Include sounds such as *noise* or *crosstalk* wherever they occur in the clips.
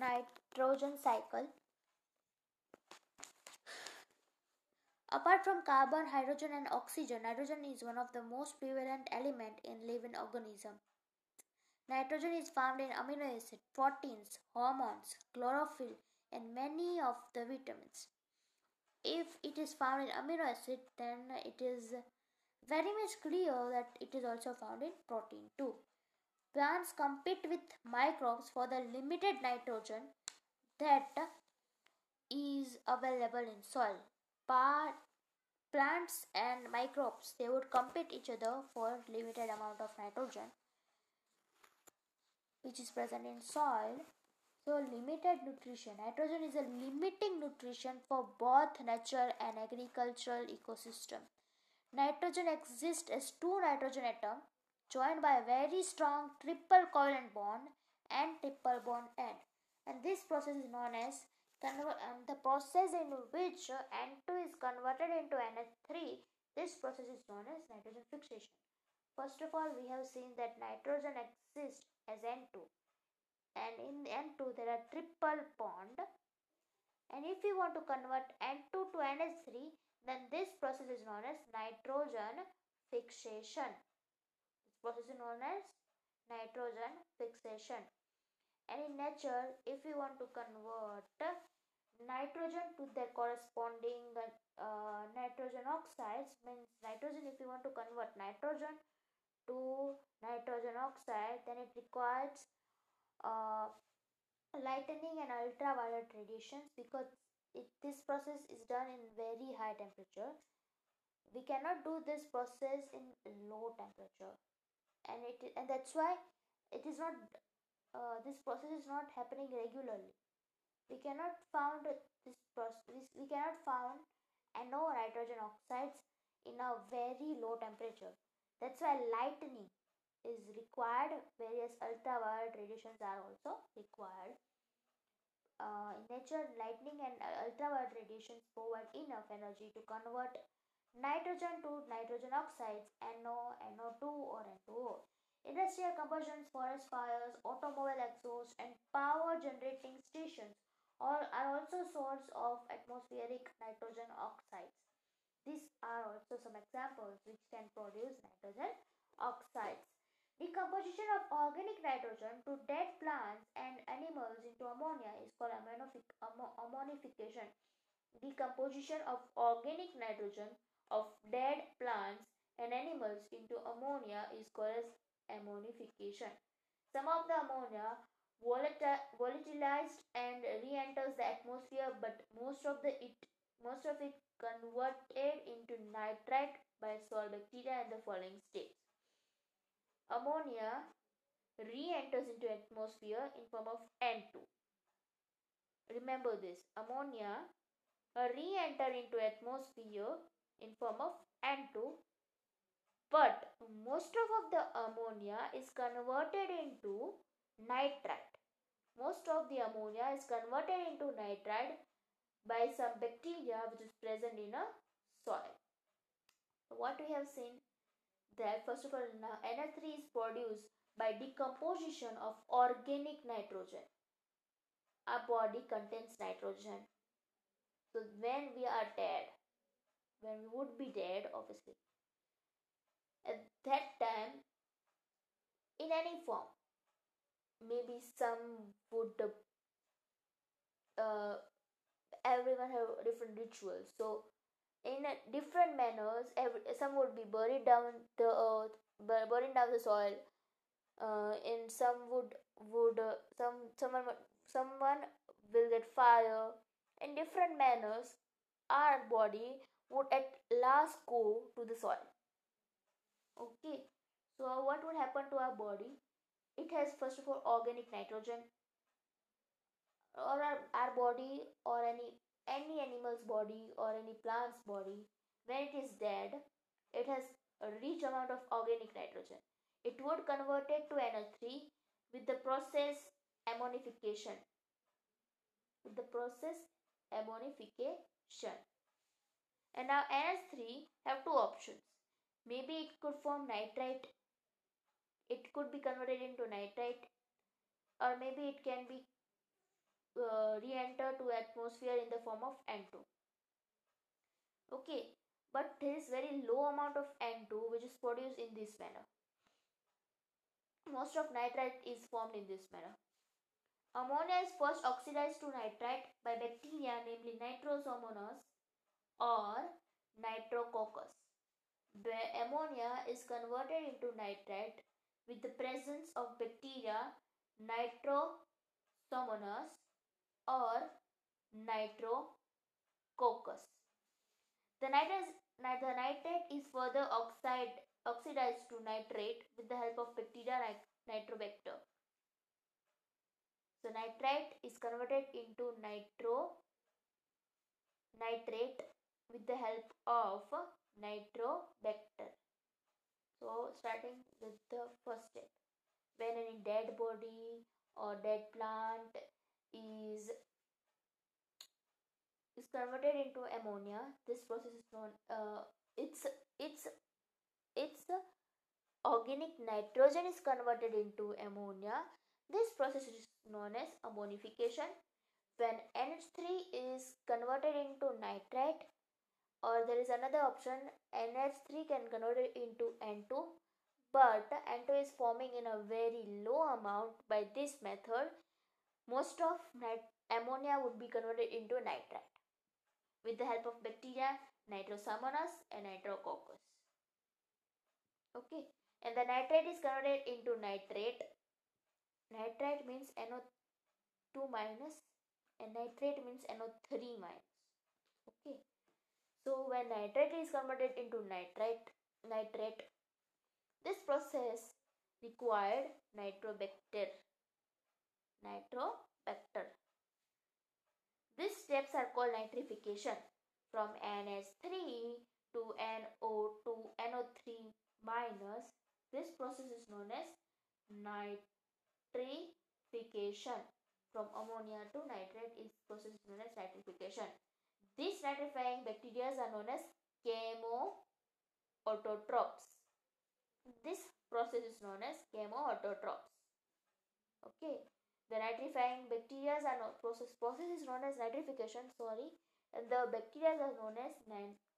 nitrogen cycle. Apart from carbon, hydrogen and oxygen, nitrogen is one of the most prevalent element in living organism. Nitrogen is found in amino acids, proteins, hormones, chlorophyll, and many of the vitamins. If it is found in amino acid, then it is very much clear that it is also found in protein too. Plants compete with microbes for the limited nitrogen that is available in soil. Plants and microbes they would compete each other for limited amount of nitrogen which is present in soil. So limited nutrition. Nitrogen is a limiting nutrition for both nature and agricultural ecosystem. Nitrogen exists as two nitrogen atoms joined by a very strong triple covalent bond and triple bond end. And this process is known as and the process in which N2 is converted into NH3, this process is known as nitrogen fixation. First of all, we have seen that nitrogen exists as N2 and in N2 there are triple bond and if we want to convert N2 to NH3 then this process is known as nitrogen fixation. Process is known as nitrogen fixation. And in nature if we want to convert nitrogen to their corresponding uh, nitrogen oxides means nitrogen if you want to convert nitrogen to nitrogen oxide then it requires uh, lightning and ultraviolet radiations because it, this process is done in very high temperature. We cannot do this process in low temperature and it and that's why it is not uh, this process is not happening regularly. We cannot found this process we cannot found NO nitrogen oxides in a very low temperature. That's why lightning is required. Various ultraviolet radiations are also required. Uh, in nature lightning and ultraviolet radiations provide enough energy to convert nitrogen to nitrogen oxides NO, NO2 or N2O. Industrial combustions, forest fires, automobile exhaust and power generating stations all are also source of atmospheric nitrogen oxides. These are also some examples which can produce nitrogen oxides. Decomposition of organic nitrogen to dead plants and animals into ammonia is called ammonification. Decomposition of organic nitrogen of dead plants and animals into ammonia is called as ammonification. Some of the ammonia volatilized and re-enters the atmosphere but most of the it most of it converted into nitrite by soil bacteria in the following states. Ammonia re-enters into atmosphere in form of N2. Remember this, ammonia uh, re-enter into atmosphere in form of N2 but most of the ammonia is converted into nitrite. Most of the ammonia is converted into nitrite by some bacteria which is present in a soil. What we have seen that first of all NH3 is produced by decomposition of organic nitrogen. Our body contains nitrogen. So when we are dead, when we would be dead obviously, at that time in any form maybe some would uh, everyone have different rituals. So in different manners every, some would be buried down the earth burning down the soil uh, in some would would uh, some someone someone will get fire. In different manners our body would at last go to the soil. Okay. So what would happen to our body? It has first of all organic nitrogen. Or our, our body or any any animal's body or any plant's body when it is dead it has a rich amount of organic nitrogen. It would convert it to NH3 with the process ammonification. With the process ammonification and now NH3 have two options maybe it could form nitrite it could be converted into nitrite or maybe it can be uh, re-enter to atmosphere in the form of N2. Okay, but there is very low amount of N2 which is produced in this manner. Most of nitrite is formed in this manner. Ammonia is first oxidized to nitrite by bacteria namely Nitrosomonas or Nitrococcus. Where ammonia is converted into nitrite with the presence of bacteria Nitrosomonas or Nitrococcus. The, nitrate, the nitrate is further oxide, oxidized to nitrate with the help of bacteria Nitrobacter. So nitrite is converted into nitro nitrate with the help of nitrobacter. So starting with the first step. When any dead body or dead plant is is converted into ammonia, this process is known uh, it's it's it's organic nitrogen is converted into ammonia this process is known as ammonification. When NH3 is converted into nitrite or there is another option NH3 can convert it into N2 but N2 is forming in a very low amount by this method most of ammonia would be converted into nitrite with the help of bacteria Nitrosomonas and Nitrococcus. Okay, and the nitrate is converted into nitrate nitrite means NO2 minus and nitrate means NO3 minus. Okay. So when nitrate is converted into nitrite, nitrate, this process required nitrobacter. Nitrobacter. These steps are called nitrification. From NH3 to NO2, NO3 minus, this process is known as nit nitrification from ammonia to nitrate is process is known as nitrification. These nitrifying bacteria are known as chemoautotrophs. This process is known as chemoautotrophs. Okay, the nitrifying bacteria are no, process process is known as nitrification. Sorry, and the bacteria are known as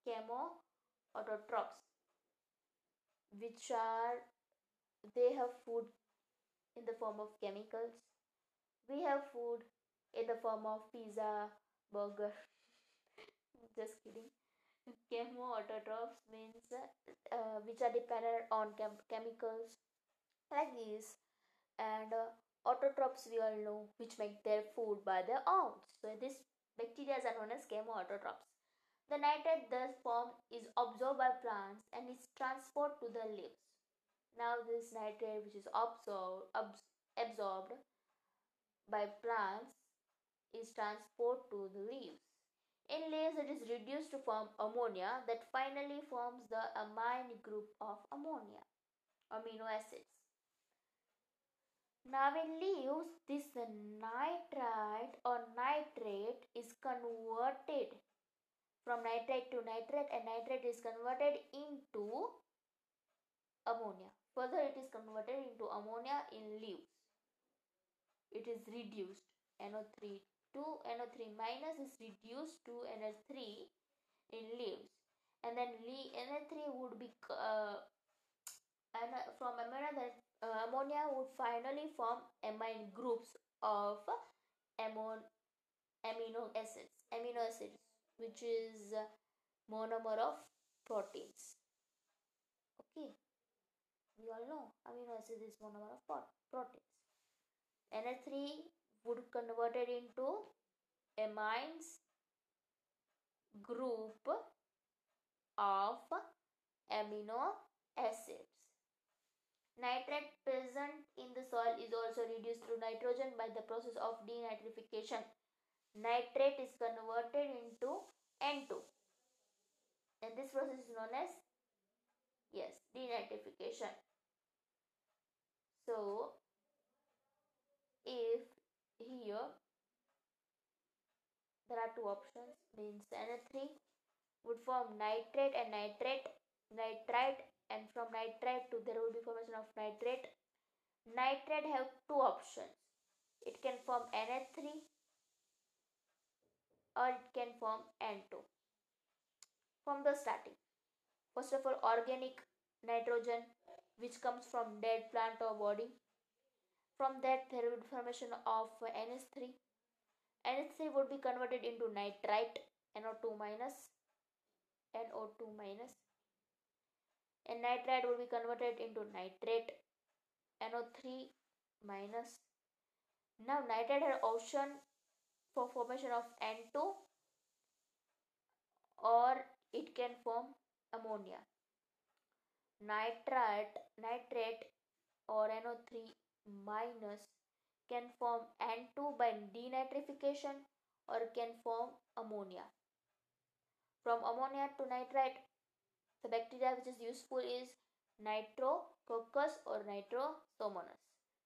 chemoautotrophs, which are they have food in the form of chemicals. We have food in the form of pizza, burger. Just kidding. chemo Chemoautotrophs means uh, which are dependent on chem- chemicals like these, and uh, autotrophs we all know which make their food by their own. So these bacteria are known as chemoautotrophs. The nitrate thus formed is absorbed by plants and is transferred to the leaves. Now this nitrate which is absorbed, absorbed by plants is transported to the leaves. In leaves it is reduced to form ammonia that finally forms the amine group of ammonia, amino acids. Now in leaves this nitrite or nitrate is converted from nitrate to nitrate and nitrate is converted into ammonia. Further, it is converted into ammonia in leaves. It is reduced. NO3 to NO3 minus is reduced to NH3 in leaves. And then NH3 would be uh, and from ammonia, uh, ammonia would finally form amine groups of amon, amino acids. Amino acids, which is monomer of proteins. Okay. We all know amino acid is monomer of proteins. NH3 would converted into amines group of amino acids. Nitrate present in the soil is also reduced to nitrogen by the process of denitrification. Nitrate is converted into N2 and this process is known as yes denitrification so if here. There are two options. Means NH3 would form nitrate and nitrate nitrite and from nitrite to there will be formation of nitrate. Nitrate have two options. It can form NH3 or it can form N2. From the starting, first of all, organic nitrogen which comes from dead plant or body. From that, be formation of NH3. NH3 would be converted into nitrite, NO2 minus, NO2 minus, and nitrite would be converted into nitrate, NO3 minus. Now, nitrate has option for formation of N2 or it can form ammonia nitrate nitrate or NO3 minus can form N2 by denitrification or can form ammonia. From ammonia to nitrite, the bacteria which is useful is Nitrococcus or Nitrosomonas.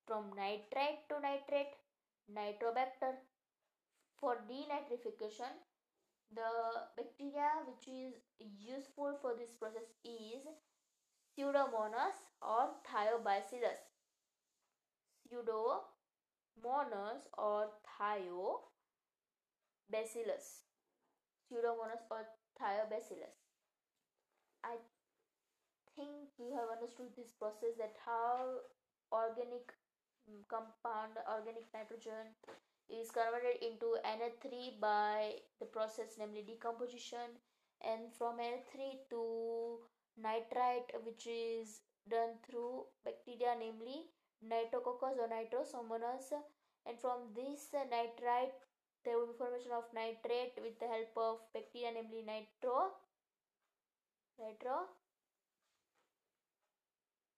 From nitrite to nitrate, Nitrobacter. For denitrification, the bacteria which is useful for this process is Pseudomonas or Thiobacillus. Pseudomonas or Thiobacillus. Pseudomonas or Thiobacillus. I think you have understood this process that how organic compound organic nitrogen is converted into NH3 by the process namely decomposition and from NH3 to nitrite which is done through bacteria namely Nitrococcus or Nitrosomonas and from this nitrite there will be formation of nitrate with the help of bacteria namely nitro nitro.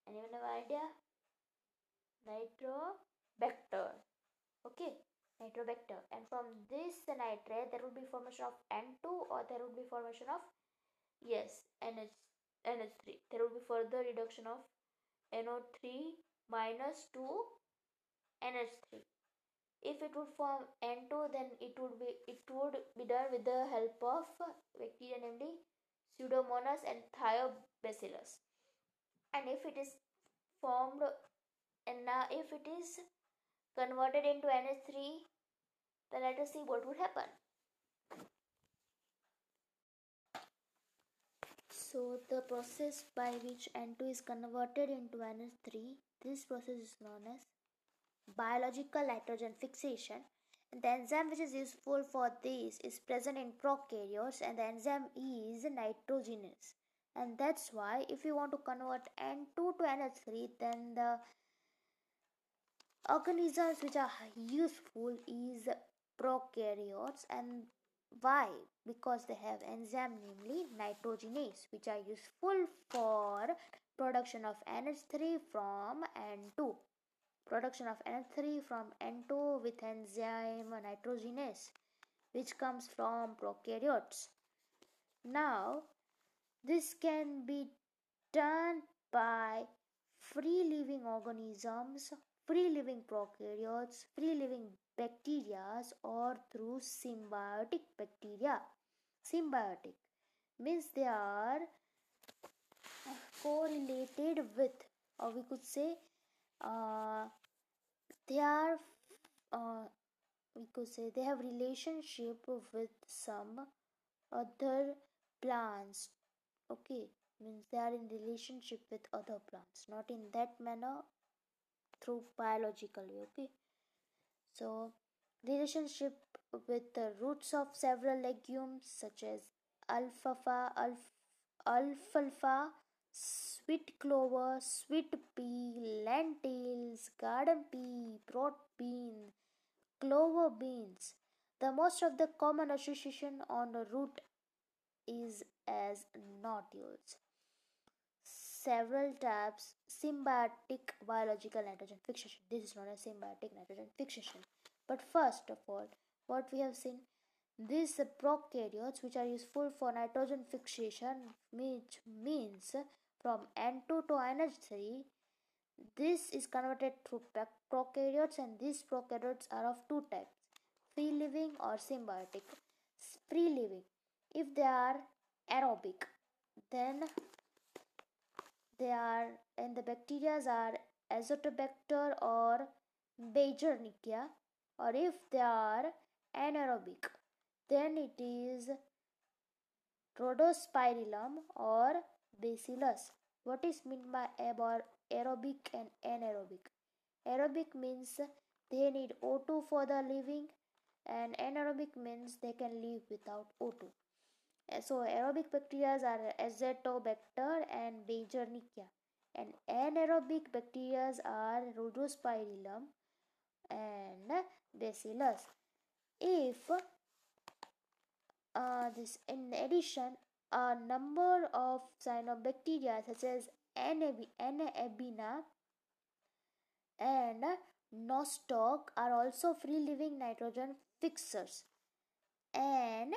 Anyone have idea? Nitrobacter okay nitrobacter and from this nitrate there will be formation of n2 or there will be formation of yes nh NH3. There will be further reduction of NO3 minus to NH3. If it would form N2, then it would be it would be done with the help of bacteria namely Pseudomonas and Thiobacillus. And if it is formed and now if it is converted into NH3, then let us see what would happen. So the process by which N2 is converted into NH3, this process is known as biological nitrogen fixation. And the enzyme which is useful for this is present in prokaryotes and the enzyme is nitrogenase. And that's why if you want to convert N2 to NH3 then the organisms which are useful is prokaryotes and why? Because they have enzyme namely nitrogenase which are useful for production of NH3 from N2. Production of NH3 from N2 with enzyme nitrogenase which comes from prokaryotes. Now this can be done by free living organisms, free living prokaryotes, free living bacteria or through symbiotic bacteria. Symbiotic means they are correlated with, or we could say, uh, they are, uh, we could say, they have relationship with some other plants. Okay, means they are in relationship with other plants, not in that manner through biological way. Okay so, relationship with the roots of several legumes such as alfalfa, alf, alfalfa, sweet clover, sweet pea, lentils, garden pea, broad bean, clover beans. The most of the common association on the root is as nodules. Several types symbiotic biological nitrogen fixation. This is known as symbiotic nitrogen fixation. But first of all, what we have seen, these prokaryotes which are useful for nitrogen fixation, which means from N2 to NH3, this is converted through prokaryotes and these prokaryotes are of two types, free living or symbiotic. Free living, if they are aerobic, then they are and the bacteria are azotobacter or Beijerinckia or if they are anaerobic then it is Rhodospirillum or Bacillus. What is meant by aerobic and anaerobic? Aerobic means they need O2 for the living and anaerobic means they can live without O2. Uh, so aerobic bacteria are Azotobacter and Beijerinckia and anaerobic bacteria are Rhodospirillum and Bacillus. If uh, this in addition a number of cyanobacteria such as Anabaena and nostoc are also free living nitrogen fixers and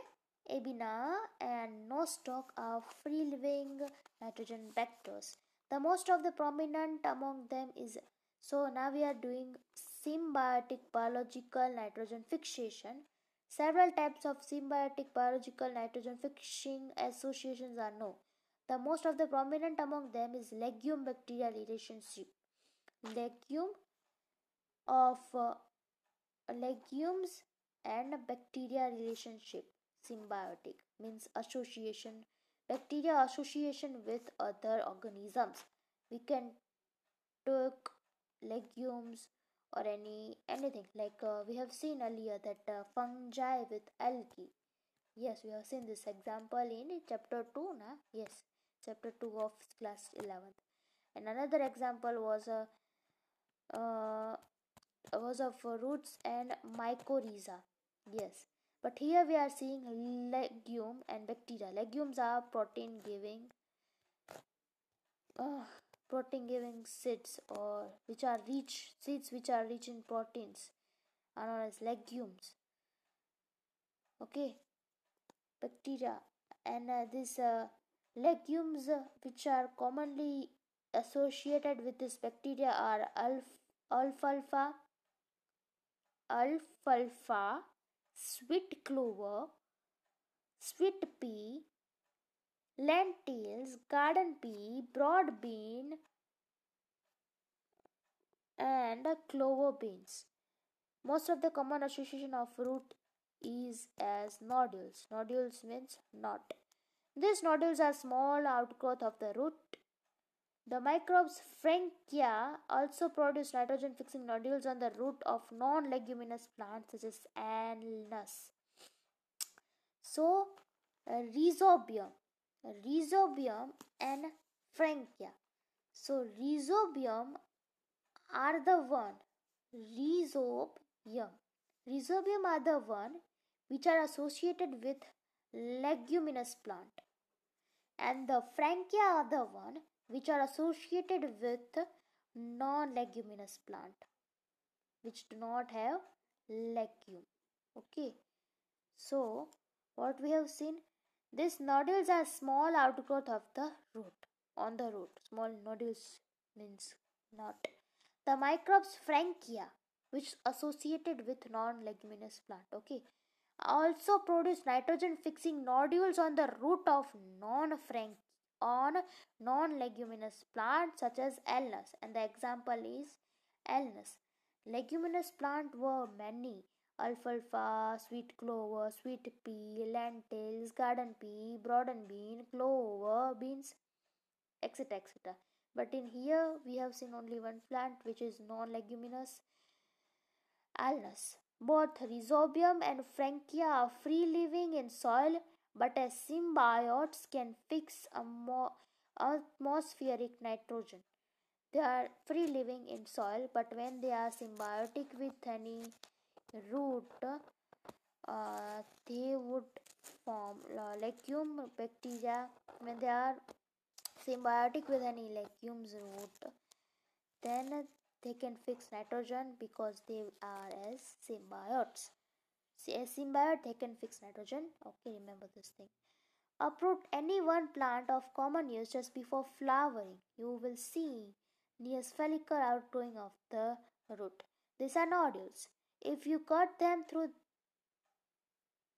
Abina and nostoc are free living nitrogen vectors. The most of the prominent among them is so now we are doing symbiotic biological nitrogen fixation. Several types of symbiotic biological nitrogen fixing associations are known. The most of the prominent among them is legume bacterial relationship. Legume of uh, legumes and bacteria relationship symbiotic means association bacteria association with other organisms we can take legumes or any anything. Like uh, we have seen earlier that uh, fungi with algae. Yes we have seen this example in chapter 2 na? Yes chapter 2 of class 11th and another example was a uh, was of roots and mycorrhiza. Yes but here we are seeing legume and bacteria. Legumes are protein giving. Uh, protein giving seeds or which are rich seeds which are rich in proteins are known as legumes. Okay. Bacteria. And uh, these uh, legumes uh, which are commonly associated with this bacteria are alf- alfalfa alfalfa sweet clover, sweet pea, lentils, garden pea, broad bean, and clover beans. Most of the common association of root is as nodules. Nodules means knot. These nodules are small outgrowth of the root. The microbes Frankia also produce nitrogen fixing nodules on the root of non leguminous plants such as alnus. So, uh, rhizobium, rhizobium and Frankia. So, rhizobium are the one, rhizobium. Rhizobium are the one which are associated with leguminous plant and the Frankia are the one which are associated with non-leguminous plant which do not have legume okay so what we have seen these nodules are small outgrowth of the root on the root. Small nodules means not. The microbes frankia which associated with non-leguminous plant okay also produce nitrogen fixing nodules on the root of non-frank on non-leguminous plants such as alnus and the example is alnus. Leguminous plant were many alfalfa, sweet clover, sweet pea, lentils, garden pea, broad bean, clover, beans, etc. etc. But in here we have seen only one plant which is non-leguminous alnus. Both rhizobium and frankia are free living in soil but as symbiotes can fix atmospheric nitrogen. They are free living in soil, but when they are symbiotic with any root, uh, they would form legume bacteria. When they are symbiotic with any legumes root, then they can fix nitrogen because they are as symbiotes. See, a symbiote they can fix nitrogen. Okay, remember this thing. Uproot any one plant of common use just before flowering. You will see near follicle outgrowing of the root. These are nodules. If you cut them through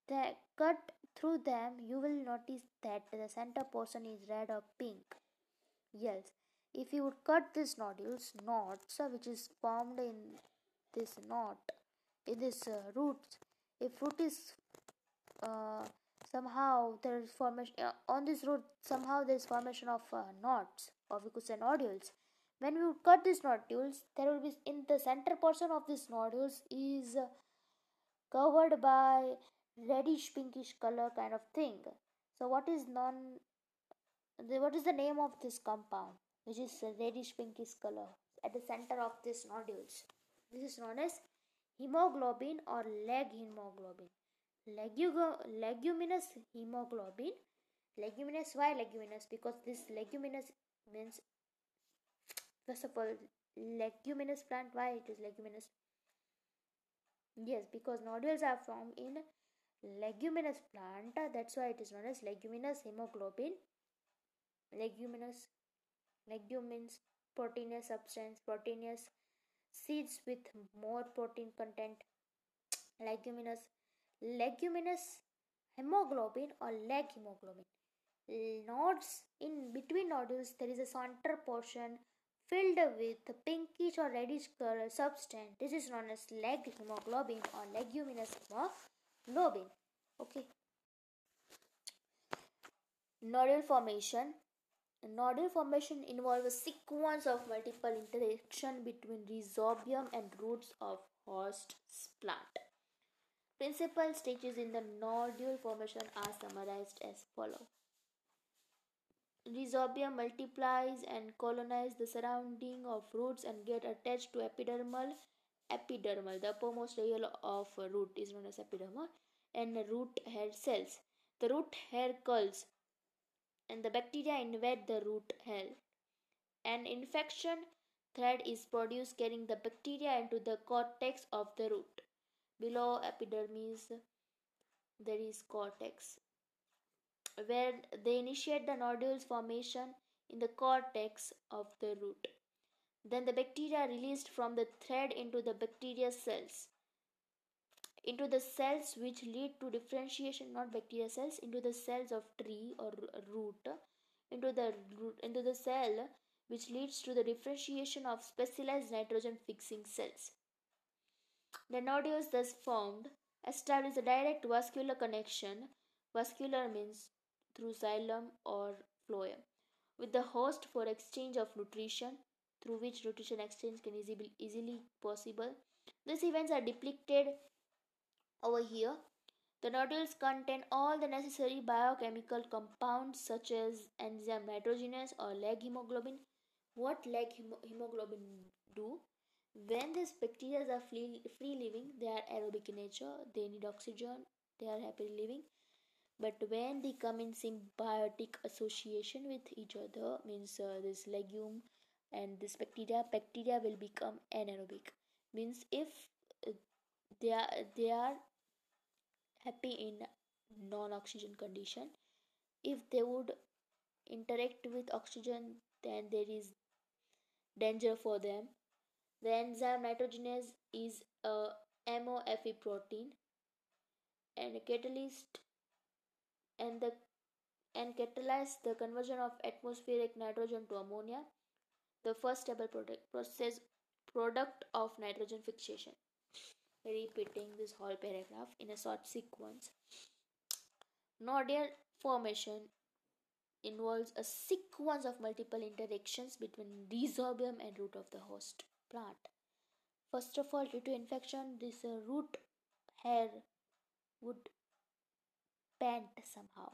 the cut through them, you will notice that the center portion is red or pink. Yes, if you would cut these nodules, knots, which is formed in this knot, in this uh, roots, if root is uh, somehow there is formation uh, on this root somehow there is formation of uh, knots or we could say nodules when we would cut these nodules there will be in the center portion of these nodules is covered by reddish pinkish color kind of thing. So what is non what is the name of this compound which is reddish pinkish color at the center of these nodules? This is known as hemoglobin or leg hemoglobin. Legugo, leguminous hemoglobin. Leguminous why leguminous? Because this leguminous means first of all leguminous plant why it is leguminous? Yes because nodules are formed in leguminous plant. That's why it is known as leguminous hemoglobin. Leguminous legume means proteinous substance proteinous seeds with more protein content. *tsk* Leguminous leguminous hemoglobin or leg hemoglobin. Nodes in between nodules there is a center portion filled with pinkish or reddish color substance this is known as leg hemoglobin or leguminous hemoglobin okay nodule formation nodule formation involves a sequence of multiple interaction between rhizobium and roots of host plant. Principal stages in the nodule formation are summarized as follow. Rhizobium multiplies and colonizes the surrounding of roots and get attached to epidermal. Epidermal, the uppermost layer of root is known as epidermal, and root hair cells. The root hair curls and the bacteria invade the root hair. An infection thread is produced carrying the bacteria into the cortex of the root. Below epidermis, there is cortex, where they initiate the nodules formation in the cortex of the root. Then the bacteria are released from the thread into the bacteria cells. Into the cells which lead to differentiation not bacteria cells into the cells of tree or root into the root into the cell which leads to the differentiation of specialized nitrogen fixing cells. The nodules thus formed establish a direct vascular connection. Vascular means through xylem or phloem with the host for exchange of nutrition through which nutrition exchange can easily, easily possible these events are depicted over here, the nodules contain all the necessary biochemical compounds such as enzyme nitrogenase or leg hemoglobin. What leg hemoglobin do? When these bacteria are free, free living, they are aerobic in nature, they need oxygen, they are happy living. But when they come in symbiotic association with each other, means uh, this legume and this bacteria, bacteria will become anaerobic. Means if uh, they are they are happy in non-oxygen condition if they would interact with oxygen then there is danger for them the enzyme nitrogenase is a MOFE protein and a catalyst and the and catalyze the conversion of atmospheric nitrogen to ammonia the first stable product process product of nitrogen fixation repeating this whole paragraph in a short sequence. Nodule formation involves a sequence of multiple interactions between rhizobium and root of the host plant. First of all, due to infection, this root hair would bend somehow.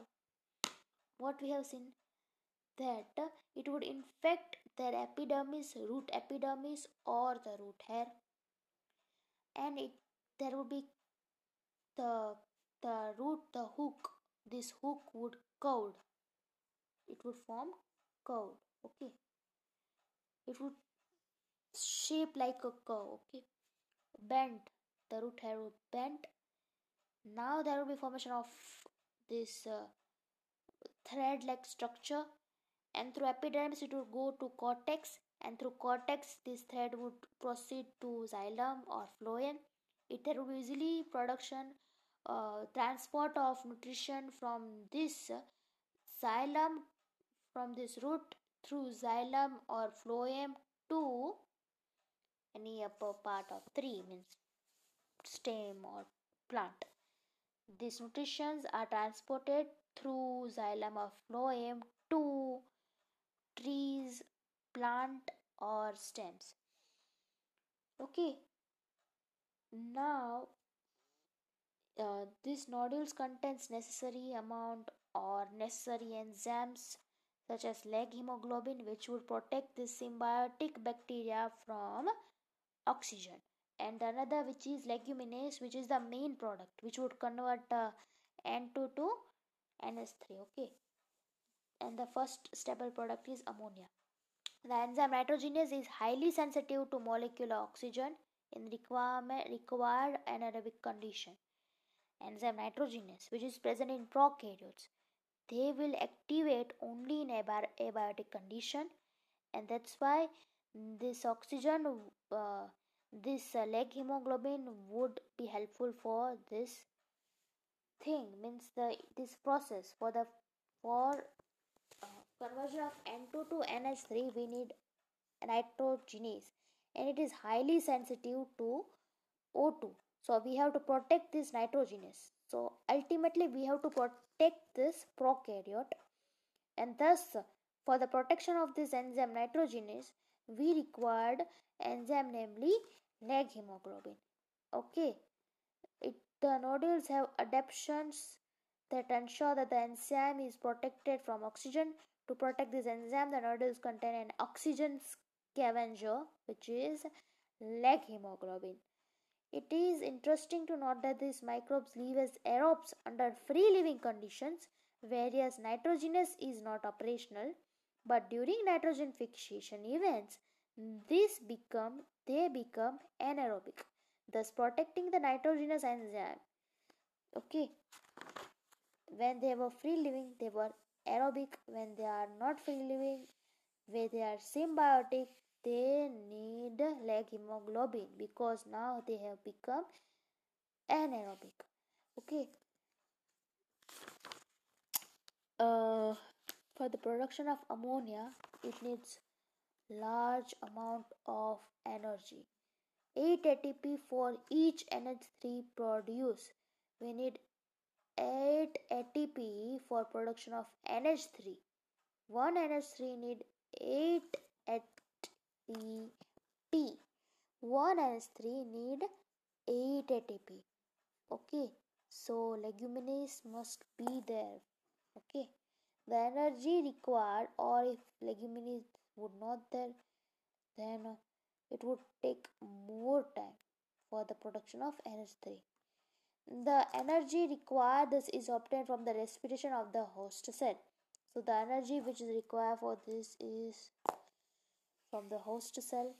What we have seen that it would infect their epidermis, root epidermis, or the root hair. And it there would be the the root the hook this hook would curve it would form curve okay? It would shape like a curve okay? Bent the root hair would bend now there will be formation of this uh, thread like structure. And through epidermis it would go to cortex. And through cortex this thread would proceed to xylem or phloem. It there would easily production uh, transport of nutrition from this xylem from this root through xylem or phloem to any upper part of tree means stem or plant These nutrients are transported through xylem of phloem to trees, plant or stems. Okay, now uh, this nodules contains necessary amount or necessary enzymes such as leg hemoglobin which would protect the symbiotic bacteria from oxygen and another which is leguminase which is the main product which would convert uh, N2 to NH3 okay? And the first stable product is ammonia. The enzyme nitrogenase is highly sensitive to molecular oxygen in requirement required anaerobic condition. Enzyme nitrogenase which is present in prokaryotes they will activate only in abiotic condition and that's why this oxygen uh, this uh, leg hemoglobin would be helpful for this thing means the this process. For the for uh, conversion of N2 to NH3 we need nitrogenase and it is highly sensitive to O2 so we have to protect this nitrogenase. So ultimately we have to protect this prokaryote and thus for the protection of this enzyme nitrogenase we required enzyme namely leg hemoglobin. Okay? It, the nodules have adaptations that ensure that the enzyme is protected from oxygen. To protect this enzyme the nodules contain an oxygen scavenger which is leg hemoglobin. It is interesting to note that these microbes live as aerobes under free living conditions. Whereas nitrogenase is not operational but during nitrogen fixation events this become they become anaerobic thus protecting the nitrogenase enzyme. Okay. When they were free living they were aerobic. When they are not free living when they are symbiotic they need leg hemoglobin because now they have become anaerobic. Okay. Uh, for the production of ammonia it needs large amount of energy. 8 ATP for each NH3 produce. We need 8 ATP for production of NH3 one NH3 need 8 ATP one NH3 need 8 ATP okay so leguminous must be there. Okay the energy required or if leguminous would not there then it would take more time for the production of NH3 the energy required this is obtained from the respiration of the host cell. So the energy which is required for this is from the host cell